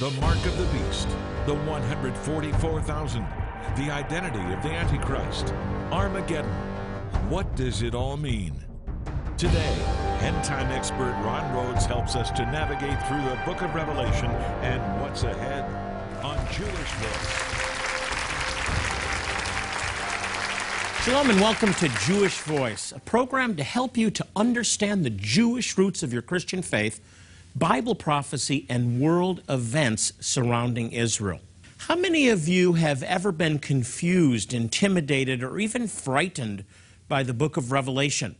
the mark of the beast, the 144,000, the identity of the Antichrist, Armageddon. What does it all mean? Today, end time expert Ron Rhodes helps us to navigate through the book of Revelation and what's ahead on Jewish Voice. Shalom and welcome to Jewish Voice, a program to help you to understand the Jewish roots of your Christian faith, Bible prophecy, and world events surrounding Israel. How many of you have ever been confused, intimidated, or even frightened by the book of Revelation?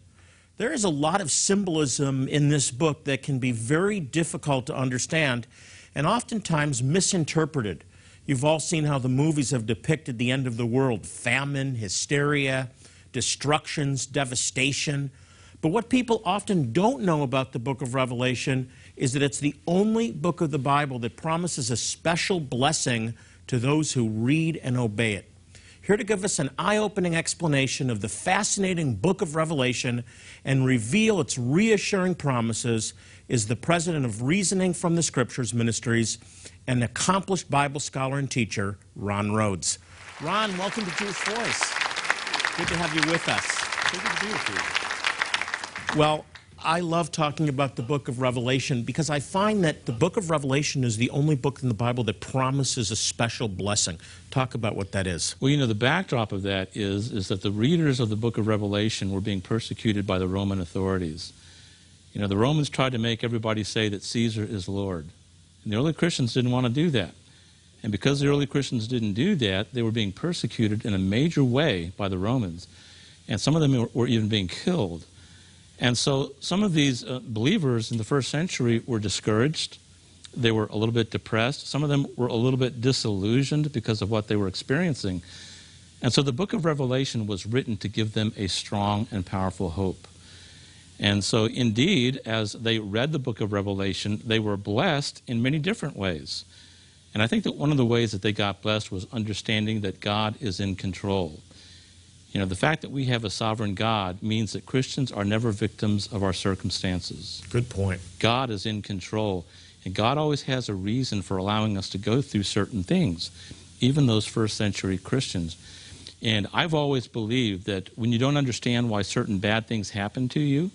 There is a lot of symbolism in this book that can be very difficult to understand and oftentimes misinterpreted. You've all seen how the movies have depicted the end of the world famine, hysteria, destructions, devastation. But what people often don't know about the book of Revelation is that it's the only book of the Bible that promises a special blessing to those who read and obey it. Here to give us an eye opening explanation of the fascinating book of Revelation and reveal its reassuring promises is the president of Reasoning from the Scriptures Ministries and accomplished Bible scholar and teacher, Ron Rhodes. Ron, welcome to Jewish Voice. Good to have you with us. Good to be with you. Well, I love talking about the book of Revelation because I find that the book of Revelation is the only book in the Bible that promises a special blessing. Talk about what that is. Well, you know, the backdrop of that is, is that the readers of the book of Revelation were being persecuted by the Roman authorities. You know, the Romans tried to make everybody say that Caesar is Lord. And the early Christians didn't want to do that. And because the early Christians didn't do that, they were being persecuted in a major way by the Romans. And some of them were even being killed. And so some of these uh, believers in the first century were discouraged. They were a little bit depressed. Some of them were a little bit disillusioned because of what they were experiencing. And so the book of Revelation was written to give them a strong and powerful hope. And so, indeed, as they read the book of Revelation, they were blessed in many different ways. And I think that one of the ways that they got blessed was understanding that God is in control. You know, the fact that we have a sovereign God means that Christians are never victims of our circumstances. Good point. God is in control. And God always has a reason for allowing us to go through certain things, even those first century Christians. And I've always believed that when you don't understand why certain bad things happen to you,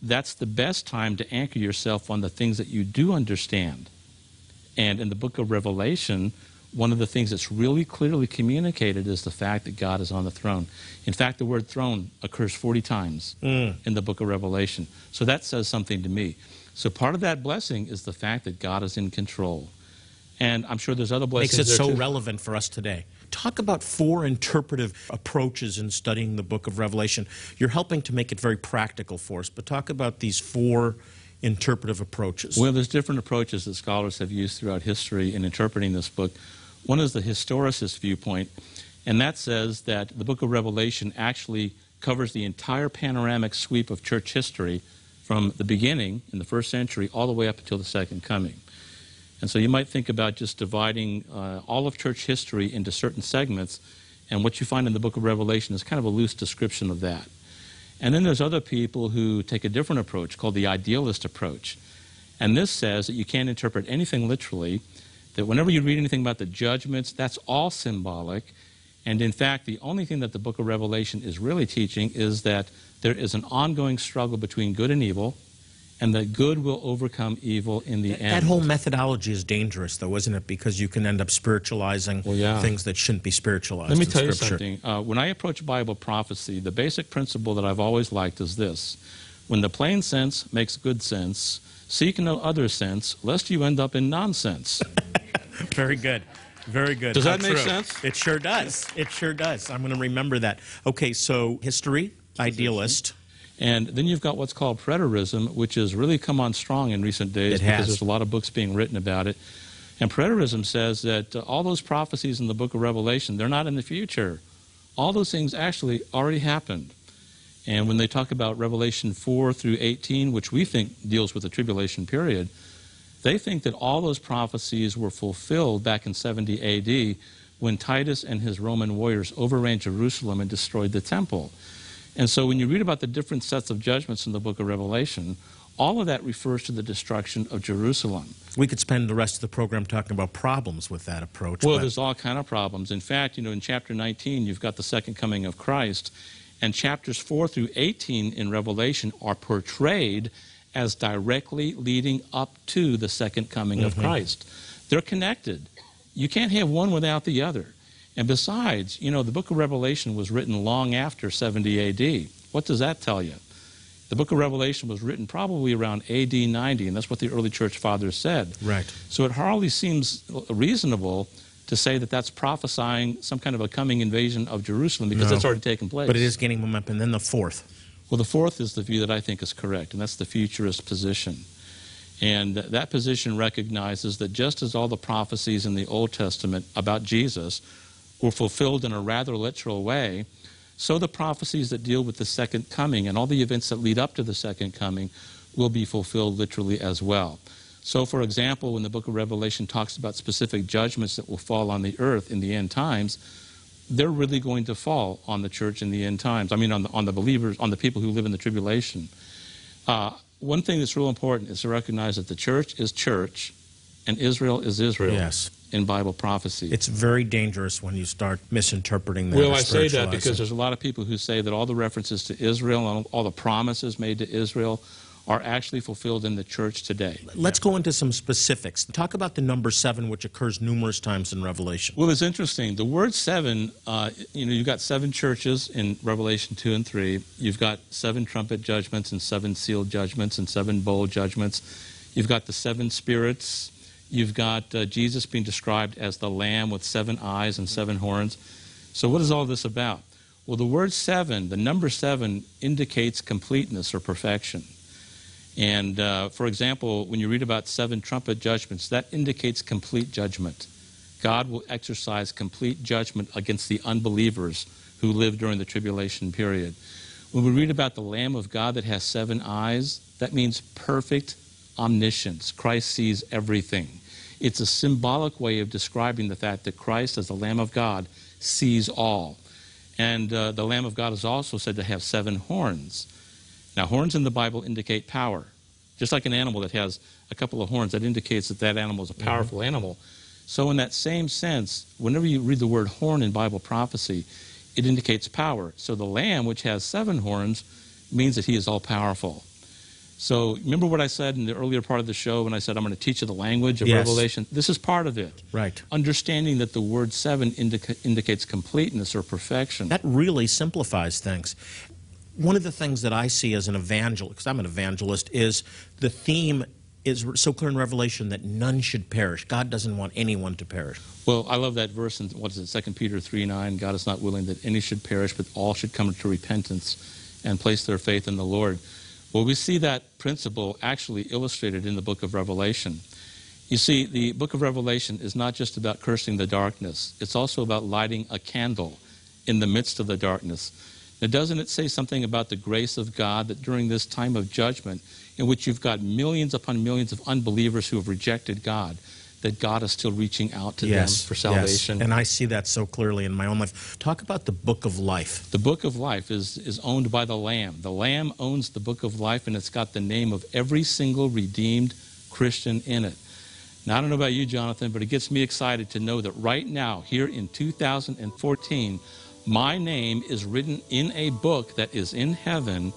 that's the best time to anchor yourself on the things that you do understand. And in the book of Revelation, one of the things that's really clearly communicated is the fact that God is on the throne. In fact, the word throne occurs 40 times mm. in the book of Revelation. So that says something to me. So part of that blessing is the fact that God is in control. And I'm sure there's other blessings. Makes it so too. relevant for us today. Talk about four interpretive approaches in studying the book of Revelation. You're helping to make it very practical for us, but talk about these four interpretive approaches. Well, there's different approaches that scholars have used throughout history in interpreting this book. One is the historicist viewpoint, and that says that the book of Revelation actually covers the entire panoramic sweep of church history from the beginning in the first century all the way up until the second coming. And so you might think about just dividing uh, all of church history into certain segments, and what you find in the book of Revelation is kind of a loose description of that. And then there's other people who take a different approach called the idealist approach. And this says that you can't interpret anything literally, that whenever you read anything about the judgments, that's all symbolic. And in fact, the only thing that the book of Revelation is really teaching is that there is an ongoing struggle between good and evil, and that good will overcome evil in the that, end. That whole methodology is dangerous, though, isn't it? Because you can end up spiritualizing well, yeah. things that shouldn't be spiritualized. Let me tell Scripture. you something. Uh, when I approach Bible prophecy, the basic principle that I've always liked is this when the plain sense makes good sense, seek no other sense, lest you end up in nonsense. Very good. Very good. Does How that make true. sense? It sure does. It sure does. I'm going to remember that. Okay, so history, idealist. And then you've got what's called preterism, which has really come on strong in recent days It because has. there's a lot of books being written about it. And preterism says that uh, all those prophecies in the book of Revelation, they're not in the future. All those things actually already happened. And when they talk about Revelation 4 through 18, which we think deals with the tribulation period, they think that all those prophecies were fulfilled back in 70 AD when Titus and his Roman warriors overran Jerusalem and destroyed the temple. And so when you read about the different sets of judgments in the book of Revelation, All of that refers to the destruction of Jerusalem. We could spend the rest of the program talking about problems with that approach. Well, there's all kind of problems. In fact, you know, in chapter 19, you've got the second coming of Christ, and chapters 4 through 18 in Revelation are portrayed as directly leading up to the second coming of mm-hmm. Christ. They're connected. You can't have one without the other. And besides, you know, the book of Revelation was written long after 70 AD. What does that tell you? The book of Revelation was written probably around AD 90, and that's what the early church fathers said. Right. So it hardly seems reasonable to say that that's prophesying some kind of a coming invasion of Jerusalem because No. that's already taken place. But it is gaining momentum. And then the fourth. Well, the fourth is the view that I think is correct, and that's the futurist position. And that position recognizes that just as all the prophecies in the Old Testament about Jesus were fulfilled in a rather literal way, so the prophecies that deal with the second coming and all the events that lead up to the second coming will be fulfilled literally as well. So, for example, when the book of Revelation talks about specific judgments that will fall on the earth in the end times, they're really going to fall on the church in the end times. I mean, on the, on the believers, on the people who live in the tribulation. Uh, one thing that's real important is to recognize that the church is church and Israel is Israel Yes. In Bible prophecy. It's very dangerous when you start misinterpreting that. well, I say that because there's a lot of people who say that all the references to Israel and all the promises made to Israel are actually fulfilled in the church today. Let's go into some specifics. Talk about the number seven, which occurs numerous times in Revelation. Well, it's interesting. The word seven, uh, you know, you've got seven churches in Revelation 2 and 3. You've got seven trumpet judgments and seven sealed judgments and seven bowl judgments. You've got the seven spirits. You've got uh, Jesus being described as the lamb with seven eyes and seven horns. So, what is all this about? Well, the word seven, the number seven, indicates completeness or perfection. And uh, for example, when you read about seven trumpet judgments, that indicates complete judgment. God will exercise complete judgment against the unbelievers who live during the tribulation period. When we read about the Lamb of God that has seven eyes, that means perfect omniscience. Christ sees everything. It's a symbolic way of describing the fact that Christ, as the Lamb of God, sees all. And uh, the Lamb of God is also said to have seven horns. Now, horns in the Bible indicate power. Just like an animal that has a couple of horns, that indicates that that animal is a powerful animal. So, in that same sense, whenever you read the word horn in Bible prophecy, it indicates power. So, the lamb, which has seven horns, means that he is all powerful. So, remember what I said in the earlier part of the show when I said I'm going to teach you the language of Yes. Revelation? This is part of it. Right. Understanding that the word seven indica- indicates completeness or perfection. That really simplifies things. One of the things that I see as an evangelist, because I'm an evangelist, is the theme is so clear in Revelation that none should perish. God doesn't want anyone to perish. Well, I love that verse in what is it, 2 Peter 3 9. God is not willing that any should perish, but all should come to repentance and place their faith in the Lord. Well, we see that principle actually illustrated in the book of Revelation. You see, the book of Revelation is not just about cursing the darkness, it's also about lighting a candle in the midst of the darkness. Now, doesn't it say something about the grace of God that during this time of judgment, in which you've got millions upon millions of unbelievers who have rejected God, that God is still reaching out to them for salvation? Yes. And I see that so clearly in my own life. Talk about the book of life. The book of life is, is owned by the Lamb. The Lamb owns the book of life, and it's got the name of every single redeemed Christian in it. Now, I don't know about you, Jonathan, but it gets me excited to know that right now, here in 2014, my name is written in a book that is in heaven,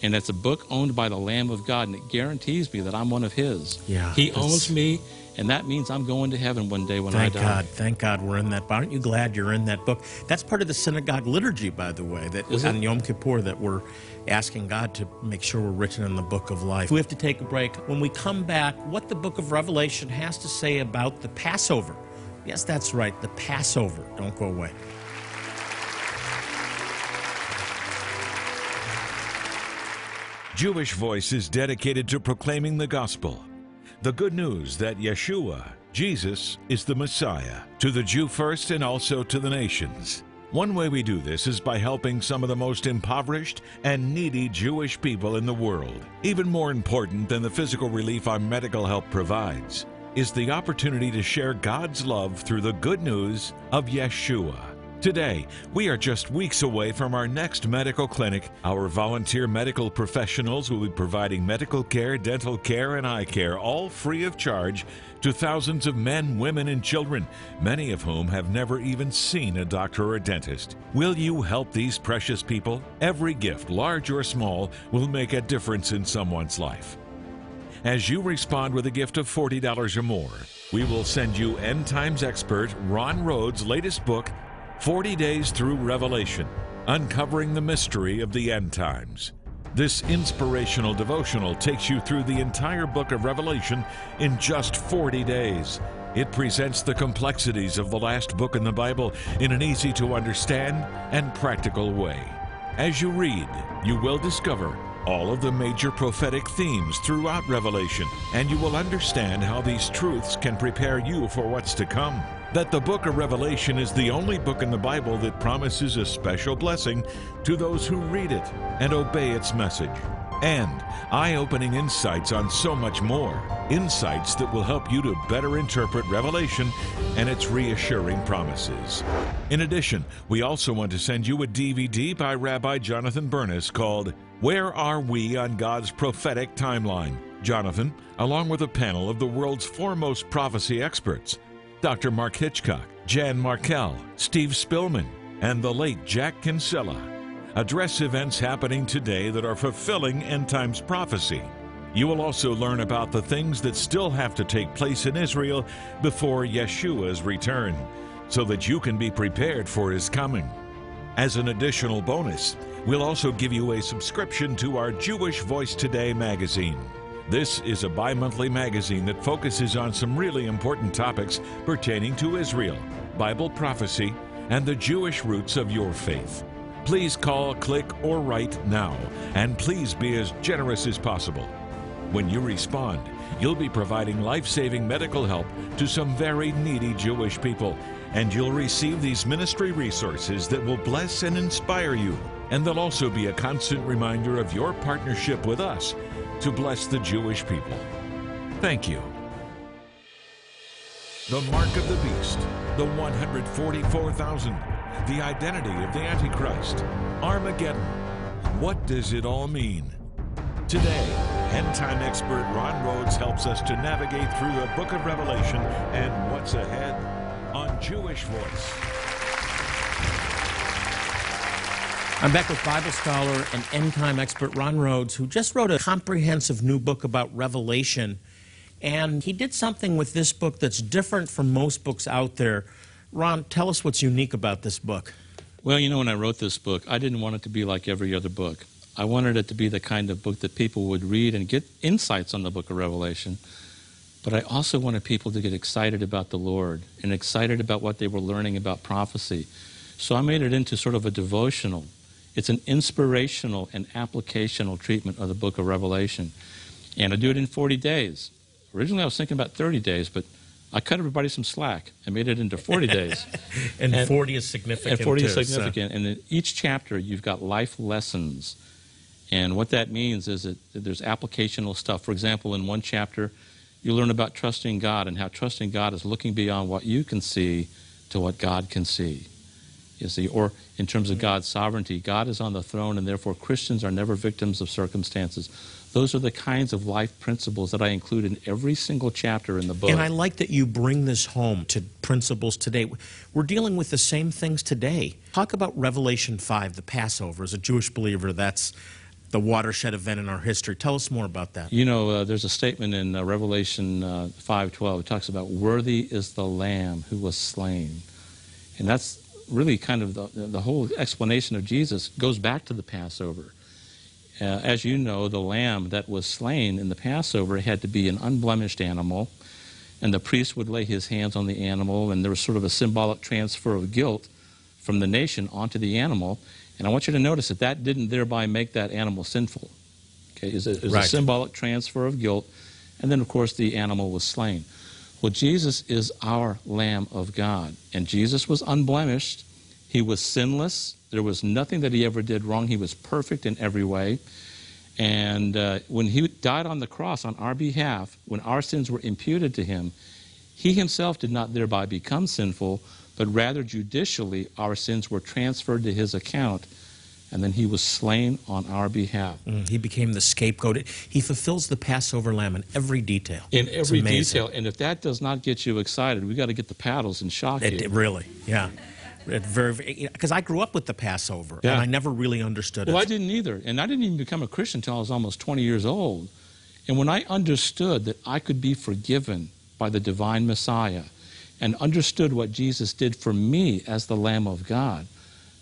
and it's a book owned by the Lamb of God, and it guarantees me that I'm one of His. Yeah, He owns me, and that means I'm going to heaven one day when Thank I die. Thank God. Thank God we're in that. Aren't you glad you're in that book? That's part of the synagogue liturgy, by the way, that Is it? on Yom Kippur that we're asking God to make sure we're written in the book of life. We have to take a break. When we come back, what the book of Revelation has to say about the Passover. Yes, that's right, the Passover. Don't go away. Jewish Voice is dedicated to proclaiming the gospel, the good news that Yeshua, Jesus, is the Messiah, to the Jew first and also to the nations. One way we do this is by helping some of the most impoverished and needy Jewish people in the world. Even more important than the physical relief our medical help provides is the opportunity to share God's love through the good news of Yeshua. Today, we are just weeks away from our next medical clinic. Our volunteer medical professionals will be providing medical care, dental care, and eye care, all free of charge, to thousands of men, women, and children, many of whom have never even seen a doctor or a dentist. Will you help these precious people? Every gift, large or small, will make a difference in someone's life. As you respond with a gift of $40 or more, we will send you End Times expert Ron Rhodes' latest book, 40 Days Through Revelation Uncovering the Mystery of the End Times. This inspirational devotional takes you through the entire book of Revelation in just 40 days. It presents the complexities of the last book in the Bible in an easy to understand and practical way. As you read, you will discover all of the major prophetic themes throughout Revelation, and you will understand how these truths can prepare you for what's to come that the book of Revelation is the only book in the Bible that promises a special blessing to those who read it and obey its message. And eye opening insights on so much more. Insights that will help you to better interpret Revelation and its reassuring promises. In addition, we also want to send you a DVD by Rabbi Jonathan Bernis called Where Are We on God's Prophetic Timeline? Jonathan, along with a panel of the world's foremost prophecy experts, Dr. Mark Hitchcock, Jan Markell, Steve Spillman, and the late Jack Kinsella address events happening today that are fulfilling end times prophecy. You will also learn about the things that still have to take place in Israel before Yeshua's return, so that you can be prepared for his coming. As an additional bonus, we'll also give you a subscription to our Jewish Voice Today magazine. This is a bi monthly magazine that focuses on some really important topics pertaining to Israel, Bible prophecy, and the Jewish roots of your faith. Please call, click, or write now, and please be as generous as possible. When you respond, you'll be providing life saving medical help to some very needy Jewish people, and you'll receive these ministry resources that will bless and inspire you. And they'll also be a constant reminder of your partnership with us to bless the Jewish people. Thank you. The Mark of the Beast, the 144,000, the identity of the Antichrist, Armageddon. What does it all mean? Today, end time expert Ron Rhodes helps us to navigate through the book of Revelation and what's ahead on Jewish Voice. I'm back with Bible scholar and end time expert Ron Rhodes, who just wrote a comprehensive new book about Revelation. And he did something with this book that's different from most books out there. Ron, tell us what's unique about this book. Well, you know, when I wrote this book, I didn't want it to be like every other book. I wanted it to be the kind of book that people would read and get insights on the book of Revelation. But I also wanted people to get excited about the Lord and excited about what they were learning about prophecy. So I made it into sort of a devotional it's an inspirational and applicational treatment of the book of Revelation. And I do it in 40 days. Originally, I was thinking about 30 days, but I cut everybody some slack and made it into 40 days. and, and, 40 is significant. And 40 too, is significant. So. And in each chapter, you've got life lessons. And what that means is that there's applicational stuff. For example, in one chapter, you learn about trusting God and how trusting God is looking beyond what you can see to what God can see. You see, or in terms of God's sovereignty, God is on the throne, and therefore Christians are never victims of circumstances. Those are the kinds of life principles that I include in every single chapter in the book. And I like that you bring this home to principles today. We're dealing with the same things today. Talk about Revelation 5, the Passover. As a Jewish believer, that's the watershed event in our history. Tell us more about that. You know, uh, there's a statement in uh, Revelation uh, 5:12. It talks about worthy is the lamb who was slain. And that's really kind of the, the whole explanation of Jesus goes back to the Passover. Uh, as you know, the lamb that was slain in the Passover had to be an unblemished animal, and the priest would lay his hands on the animal, and there was sort of a symbolic transfer of guilt from the nation onto the animal. And I want you to notice that that didn't thereby make that animal sinful. Okay, it was, a, right. a symbolic transfer of guilt, and then, of course, the animal was slain. Well, Jesus is our Lamb of God, and Jesus was unblemished. He was sinless. There was nothing that he ever did wrong. He was perfect in every way. And uh, when he died on the cross on our behalf, when our sins were imputed to him, he himself did not thereby become sinful, but rather judicially our sins were transferred to his account, and then he was slain on our behalf. Mm, he became the scapegoat. He fulfills the Passover lamb in every detail. In every detail. And if that does not get you excited, we got to get the paddles and shock It, you. it really, yeah. It very because I grew up with the Passover Yeah. and I never really understood Well, I didn't either. And I didn't even become a Christian until I was almost 20 years old. And when I understood that I could be forgiven by the divine Messiah and understood what Jesus did for me as the Lamb of God,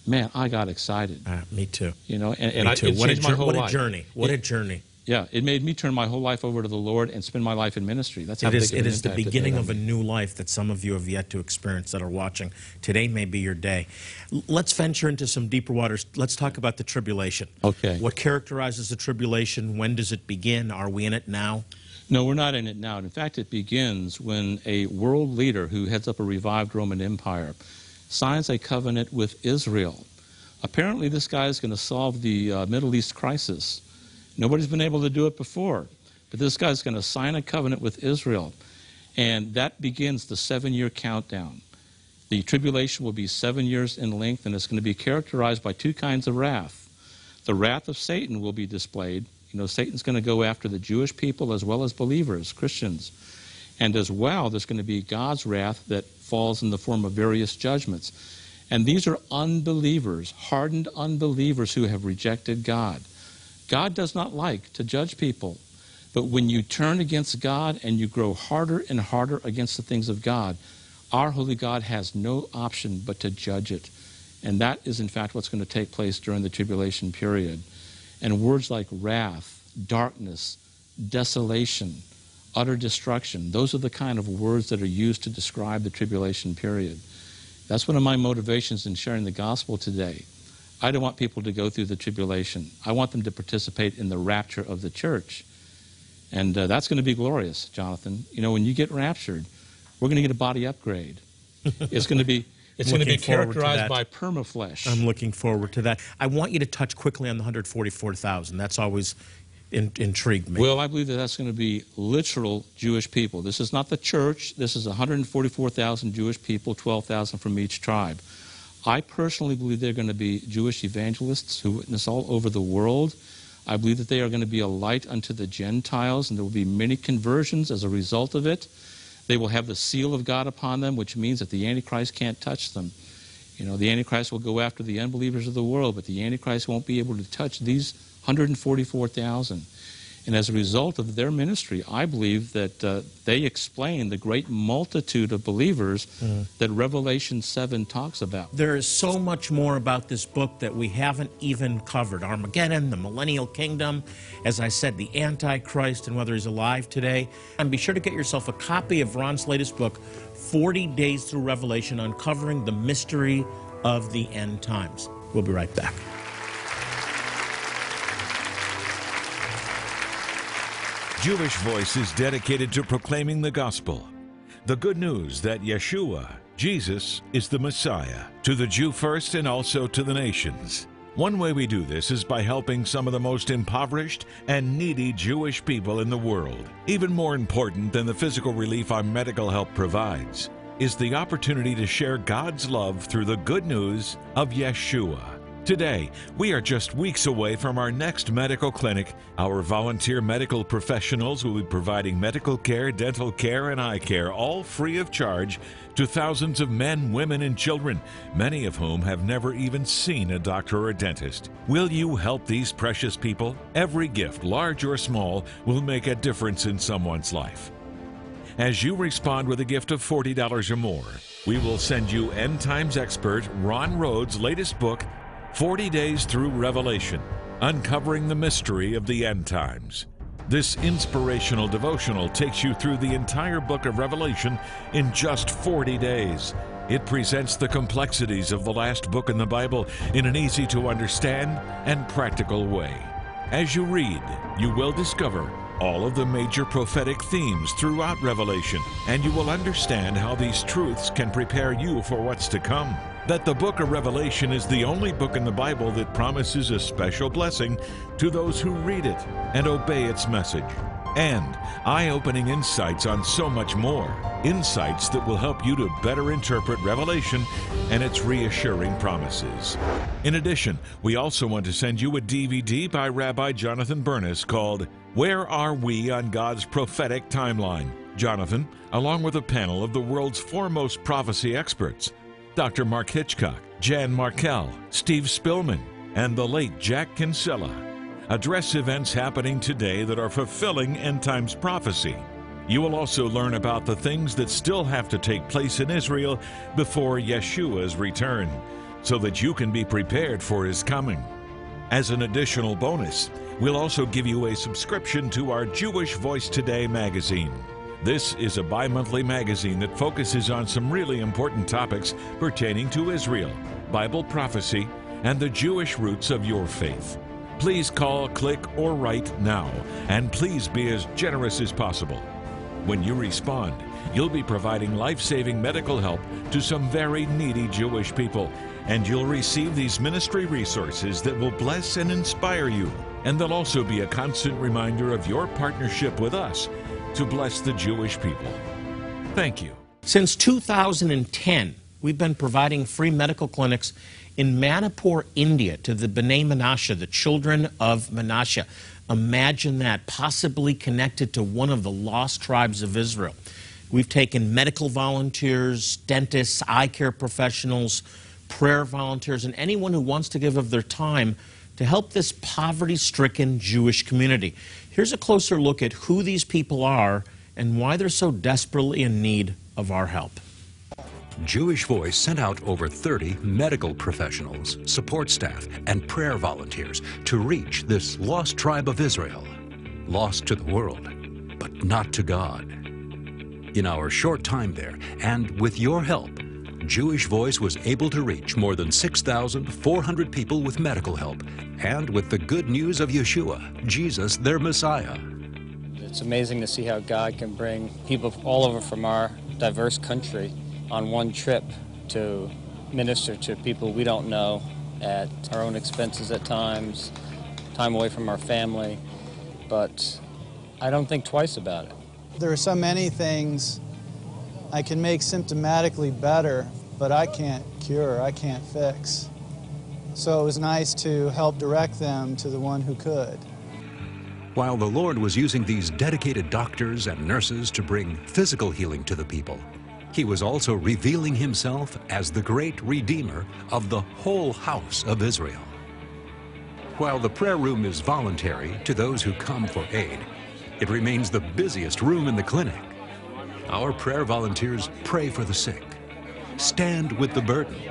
man, I got excited. Ah, me too. You know, and, and I, too. What a, my whole what a journey! What It- a journey! Yeah, it made me turn my whole life over to the Lord and spend my life in ministry. That's how It is, it is the beginning of a new life that some of you have yet to experience that are watching. Today may be your day. Let's venture into some deeper waters. Let's talk about the tribulation. Okay. What characterizes the tribulation? When does it begin? Are we in it now? No, we're not in it now. In fact, it begins when a world leader who heads up a revived Roman Empire signs a covenant with Israel. Apparently, this guy is going to solve the uh, Middle East crisis. Nobody's been able to do it before, but this guy's going to sign a covenant with Israel, and that begins the seven year countdown. The tribulation will be seven years in length, and it's going to be characterized by two kinds of wrath. The wrath of Satan will be displayed. You know, Satan's going to go after the Jewish people as well as believers, Christians. And as well, there's going to be God's wrath that falls in the form of various judgments. And these are unbelievers, hardened unbelievers who have rejected God. God does not like to judge people. But when you turn against God and you grow harder and harder against the things of God, our holy God has no option but to judge it. And that is, in fact, what's going to take place during the tribulation period. And words like wrath, darkness, desolation, utter destruction, those are the kind of words that are used to describe the tribulation period. That's one of my motivations in sharing the gospel today. I don't want people to go through the tribulation. I want them to participate in the rapture of the church. And uh, that's going to be glorious, Jonathan. You know, when you get raptured, we're going to get a body upgrade. It's going to be it's going to be Looking forward to characterized that. by permaflesh. I'm looking forward to that. I want you to touch quickly on the 144,000. That's always in, intrigued me. Well, I believe that that's going to be literal Jewish people. This is not the church. This is 144,000 Jewish people, 12,000 from each tribe. I personally believe they're going to be Jewish evangelists who witness all over the world. I believe that they are going to be a light unto the Gentiles, and there will be many conversions as a result of it. They will have the seal of God upon them, which means that the Antichrist can't touch them. You know, the Antichrist will go after the unbelievers of the world, but the Antichrist won't be able to touch these 144,000. And as a result of their ministry, I believe that uh, they explain the great multitude of believers that Revelation 7 talks about. There is so much more about this book that we haven't even covered Armageddon, the millennial kingdom, as I said, the Antichrist, and whether he's alive today. And be sure to get yourself a copy of Ron's latest book, 40 Days Through Revelation Uncovering the Mystery of the End Times. We'll be right back. Jewish Voice is dedicated to proclaiming the gospel, the good news that Yeshua, Jesus, is the Messiah, to the Jew first and also to the nations. One way we do this is by helping some of the most impoverished and needy Jewish people in the world. Even more important than the physical relief our medical help provides is the opportunity to share God's love through the good news of Yeshua. Today, we are just weeks away from our next medical clinic. Our volunteer medical professionals will be providing medical care, dental care, and eye care, all free of charge, to thousands of men, women, and children, many of whom have never even seen a doctor or a dentist. Will you help these precious people? Every gift, large or small, will make a difference in someone's life. As you respond with a gift of $40 or more, we will send you End Times expert Ron Rhodes' latest book, 40 Days Through Revelation Uncovering the Mystery of the End Times. This inspirational devotional takes you through the entire book of Revelation in just 40 days. It presents the complexities of the last book in the Bible in an easy to understand and practical way. As you read, you will discover all of the major prophetic themes throughout Revelation, and you will understand how these truths can prepare you for what's to come. That the book of Revelation is the only book in the Bible that promises a special blessing to those who read it and obey its message. and eye opening insights on so much more. Insights that will help you to better interpret Revelation and its reassuring promises. In addition, we also want to send you a DVD by Rabbi Jonathan Bernis called Where Are We on God's Prophetic Timeline? Jonathan, along with a panel of the world's foremost prophecy experts Dr. Mark Hitchcock, Jan Markell, Steve Spillman, and the late Jack Kinsella address events happening today that are fulfilling end times prophecy. You will also learn about the things that still have to take place in Israel before Yeshua's return, so that you can be prepared for his coming. As an additional bonus, we'll also give you a subscription to our Jewish Voice Today magazine. This is a bi monthly magazine that focuses on some really important topics pertaining to Israel, Bible prophecy, and the Jewish roots of your faith. Please call, click, or write now, and please be as generous as possible. When you respond, you'll be providing life saving medical help to some very needy Jewish people, and you'll receive these ministry resources that will bless and inspire you. And they'll also be a constant reminder of your partnership with us to bless the Jewish people. Thank you. Since 2010, we've been providing free medical clinics in Manipur, India, to the B'nai Menashe, the children of Menashe. Imagine that, possibly connected to one of the lost tribes of Israel. We've taken medical volunteers, dentists, eye care professionals, prayer volunteers, and anyone who wants to give of their time to help this poverty stricken Jewish community. Here's a closer look at who these people are and why they're so desperately in need of our help. Jewish Voice sent out over 30 medical professionals, support staff, and prayer volunteers to reach this lost tribe of Israel. Lost to the world, but not to God. In our short time there, and with your help, Jewish Voice was able to reach more than 6,400 people with medical help and with the good news of Yeshua, Jesus, their Messiah. It's amazing to see how God can bring people all over from our diverse country on one trip to minister to people we don't know at our own expenses at times, time away from our family. But I don't think twice about it. There are so many things I can make symptomatically better, but I can't cure, I can't fix. So it was nice to help direct them to the one who could. While the Lord was using these dedicated doctors and nurses to bring physical healing to the people, he was also revealing himself as the great Redeemer of the whole house of Israel. While the prayer room is voluntary to those who come for aid, it remains the busiest room in the clinic. Our prayer volunteers pray for the sick, stand with the burdened,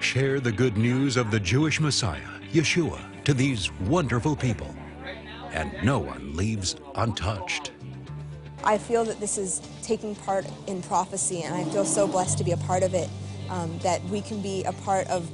share the good news of the Jewish Messiah, Yeshua, to these wonderful people, and no one leaves untouched. I feel that this is taking part in prophecy, and I feel so blessed to be a part of it, um, that we can be a part of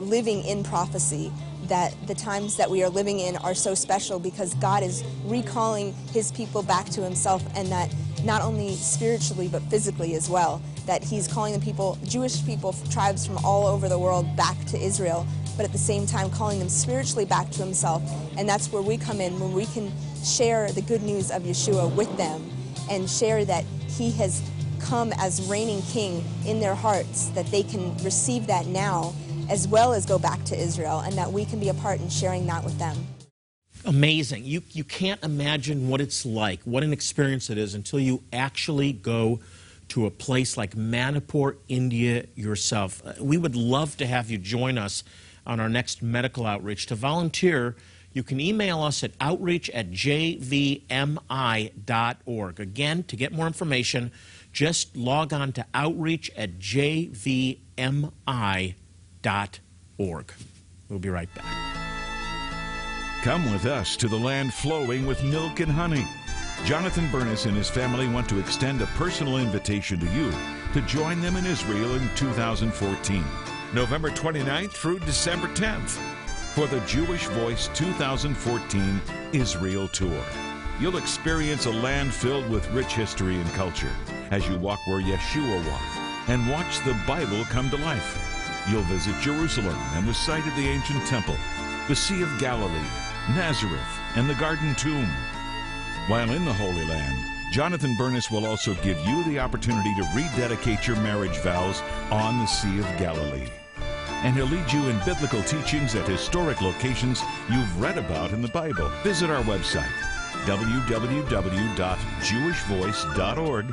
living in prophecy, that the times that we are living in are so special because God is recalling his people back to himself, and that not only spiritually but physically as well, that he's calling the people, Jewish people, tribes from all over the world back to Israel, but at the same time calling them spiritually back to himself. And that's where we come in, when we can share the good news of Yeshua with them and share that he has come as reigning king in their hearts, that they can receive that now as well as go back to Israel, and that we can be a part in sharing that with them. Amazing. You, you can't imagine what it's like, what an experience it is, until you actually go to a place like Manipur, India yourself. Uh, we would love to have you join us on our next medical outreach. To volunteer, you can email us at outreach at jvmi.org. Again, to get more information, just log on to outreach at jvmi.org. We'll be right back. Come with us to the land flowing with milk and honey. Jonathan Bernis and his family want to extend a personal invitation to you to join them in Israel in 2014, November 29th through December 10th for the Jewish Voice 2014 Israel Tour. You'll experience a land filled with rich history and culture as you walk where Yeshua walked and watch the Bible come to life. You'll visit Jerusalem and the site of the ancient temple, the Sea of Galilee, Nazareth, and the Garden Tomb. While in the Holy Land, Jonathan Bernis will also give you the opportunity to rededicate your marriage vows on the Sea of Galilee. And he'll lead you in biblical teachings at historic locations you've read about in the Bible. Visit our website, www.jewishvoice.org,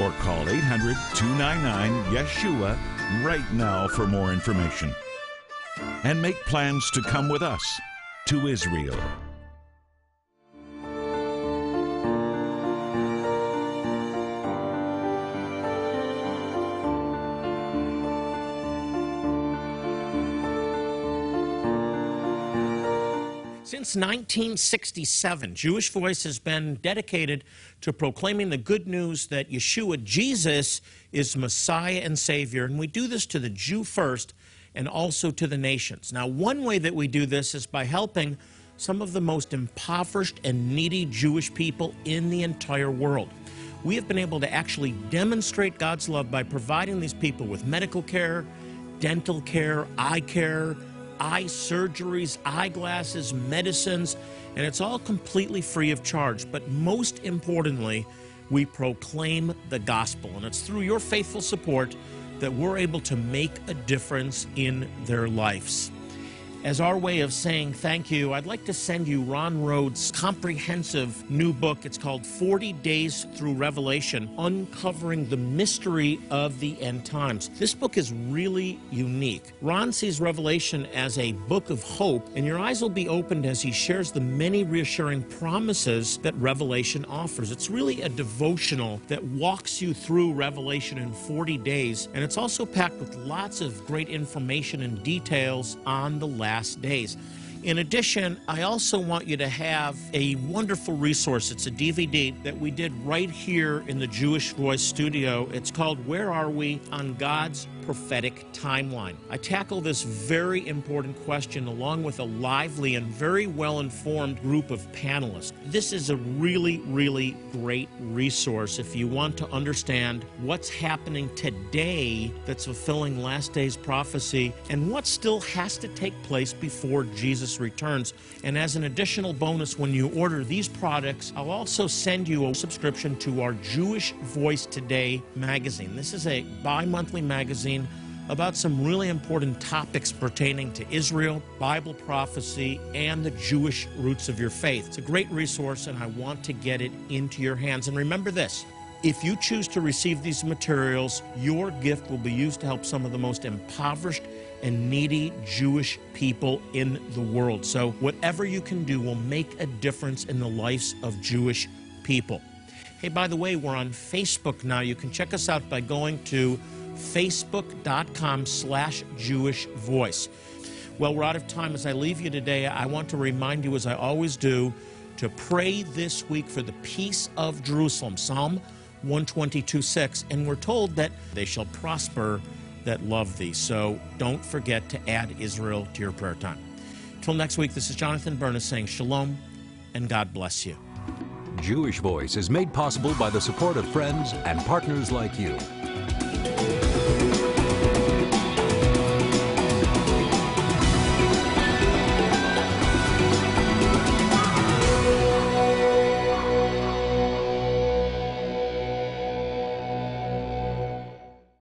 or call 800 299 Yeshua right now for more information. And make plans to come with us to Israel. Since 1967, Jewish Voice has been dedicated to proclaiming the good news that Yeshua, Jesus, is Messiah and Savior. And we do this to the Jew first and also to the nations. Now, one way that we do this is by helping some of the most impoverished and needy Jewish people in the entire world. We have been able to actually demonstrate God's love by providing these people with medical care, dental care, eye care, eye surgeries, eyeglasses, medicines, and it's all completely free of charge. But most importantly, we proclaim the gospel, and it's through your faithful support that we're able to make a difference in their lives. As our way of saying thank you, I'd like to send you Ron Rhodes' comprehensive new book. It's called 40 Days Through Revelation Uncovering the Mystery of the End Times. This book is really unique. Ron sees Revelation as a book of hope, and your eyes will be opened as he shares the many reassuring promises that Revelation offers. It's really a devotional that walks you through Revelation in 40 days, and it's also packed with lots of great information and details on the last last days. In addition, I also want you to have a wonderful resource. It's a DVD that we did right here in the Jewish Voice studio. It's called Where Are We on God's Prophetic Timeline. I tackle this very important question along with a lively and very well informed group of panelists. This is a really, really great resource if you want to understand what's happening today that's fulfilling last day's prophecy and what still has to take place before Jesus returns. And as an additional bonus, when you order these products, I'll also send you a subscription to our Jewish Voice Today magazine. This is a bi monthly magazine about some really important topics pertaining to Israel, Bible prophecy, and the Jewish roots of your faith. It's a great resource, and I want to get it into your hands. And remember this if you choose to receive these materials, your gift will be used to help some of the most impoverished and needy Jewish people in the world. So, whatever you can do will make a difference in the lives of Jewish people. Hey, by the way, we're on Facebook now. You can check us out by going to facebook.com slash Jewish Voice. Well, we're out of time. As I leave you today, I want to remind you, as I always do, to pray this week for the peace of Jerusalem. Psalm 122 6. And we're told that they shall prosper that love thee. So don't forget to add Israel to your prayer time. Till next week, this is Jonathan Bernis saying shalom and God bless you. Jewish Voice is made possible by the support of friends and partners like you.